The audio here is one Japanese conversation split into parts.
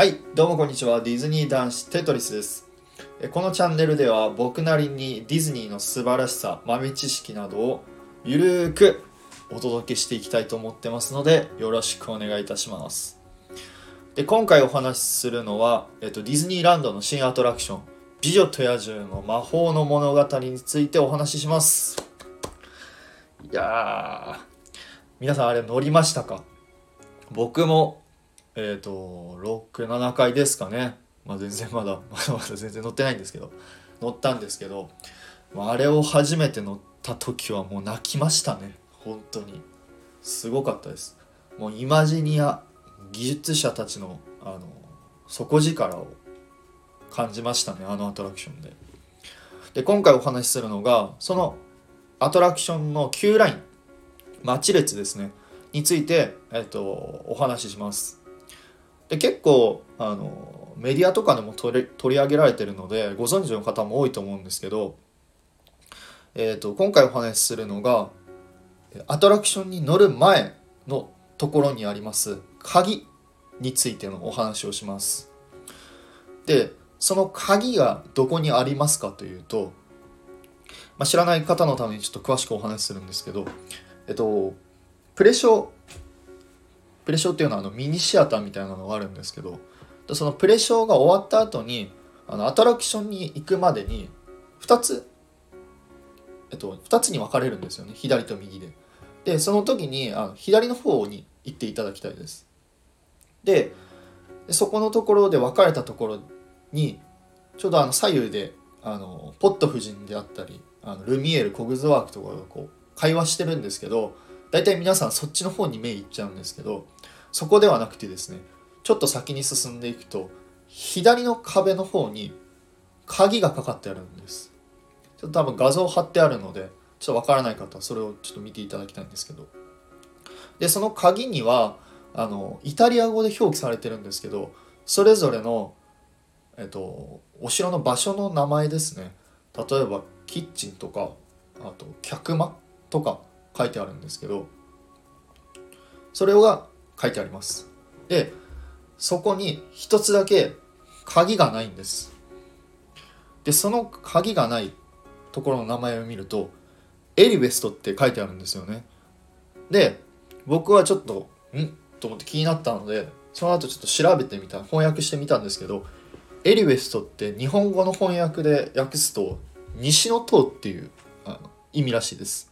はい、どうもこんにちは。ディズニー男子テトリスです。このチャンネルでは僕なりにディズニーの素晴らしさ、豆知識などをゆるーくお届けしていきたいと思ってますので、よろしくお願いいたします。で、今回お話しするのは、えっと、ディズニーランドの新アトラクション、美女と野獣の魔法の物語についてお話しします。いやー、皆さんあれ乗りましたか？僕もえっ、と67回ですかね。まあ全然まだ まだまだ全然乗ってないんですけど乗ったんですけど、まあ、あれを初めて乗った時はもう泣きましたね。本当に。すごかったです。もうイマジニア技術者たちのあの底力を感じましたねあのアトラクションで。で今回お話しするのがそのアトラクションの Q ライン待ち列ですねについて、えっと、お話しします。で結構あのメディアとかでも取り上げられてるのでご存知の方も多いと思うんですけど、えー、と今回お話しするのがアトラクションに乗る前のところにあります鍵についてのお話をします。でその鍵がどこにありますかというと、まあ、知らない方のためにちょっと詳しくお話しするんですけどえっとプレショプレショーっていうのはあのミニシアターみたいなのがあるんですけどそのプレショーが終わった後にあのアトラクションに行くまでに2つ、えっと、2つに分かれるんですよね。左と右で。でその時にあの左の方に行っていただきたいです。でそこのところで分かれたところにちょうどあの左右であのポット夫人であったりあのルミエールコグズワークとかがこう会話してるんですけど大体皆さんそっちの方に目いっちゃうんですけどそこではなくてですねちょっと先に進んでいくと左の壁の方に鍵がかかってあるんです。ちょっと多分画像貼ってあるのでちょっとわからない方はそれをちょっと見ていただきたいんですけど。でその鍵にはあのイタリア語で表記されてるんですけどそれぞれの、えっと、お城の場所の名前ですね。例えばキッチンとかあと客間とか書いてあるんですけどそれが書いてあります。でそこに一つだけ鍵がないんです。でその鍵がないところの名前を見るとエリベストって書いてあるんですよね。で僕はちょっとん？と思って気になったのでその後ちょっと調べてみた翻訳してみたんですけどエリベストって日本語の翻訳で訳すと西の塔っていうあの意味らしいです。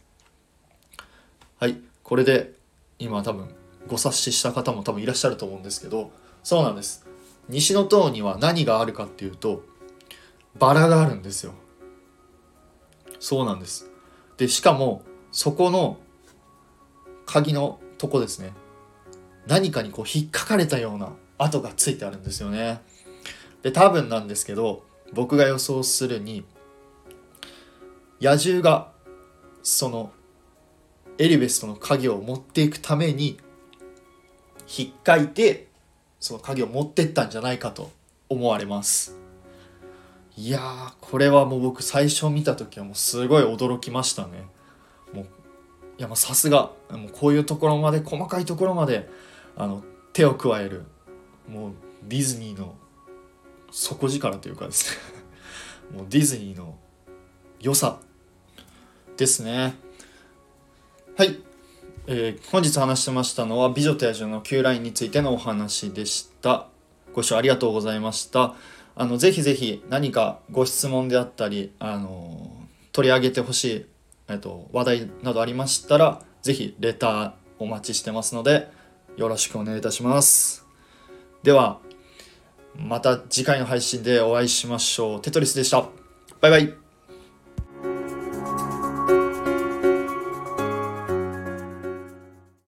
はいこれで今多分ご察しした方も多分いらっしゃると思うんですけどそうなんです。西の塔には何があるかっていうとバラがあるんですよ。そうなんです。でしかもそこの鍵のとこですね。何かにこう引っかかれたような跡がついてあるんですよね。で多分なんですけど僕が予想するに野獣がそのエリベストの鍵を持っていくために引っかいてその鍵を持ってったんじゃないかと思われます。いやーこれはもう僕最初見た時はもうすごい驚きましたね。もういやもうさすがもうこういうところまで細かいところまであの手を加えるもうディズニーの底力というかですね。もうディズニーの良さですね。はい。えー、本日話してましたのは「美女と野獣」の Q ラインについてのお話でした。ご視聴ありがとうございました。あのぜひぜひ何かご質問であったり、あの取り上げてほしい、えっと、話題などありましたらぜひレターお待ちしてますのでよろしくお願いいたします。ではまた次回の配信でお会いしましょう。テトリスでした。バイバイ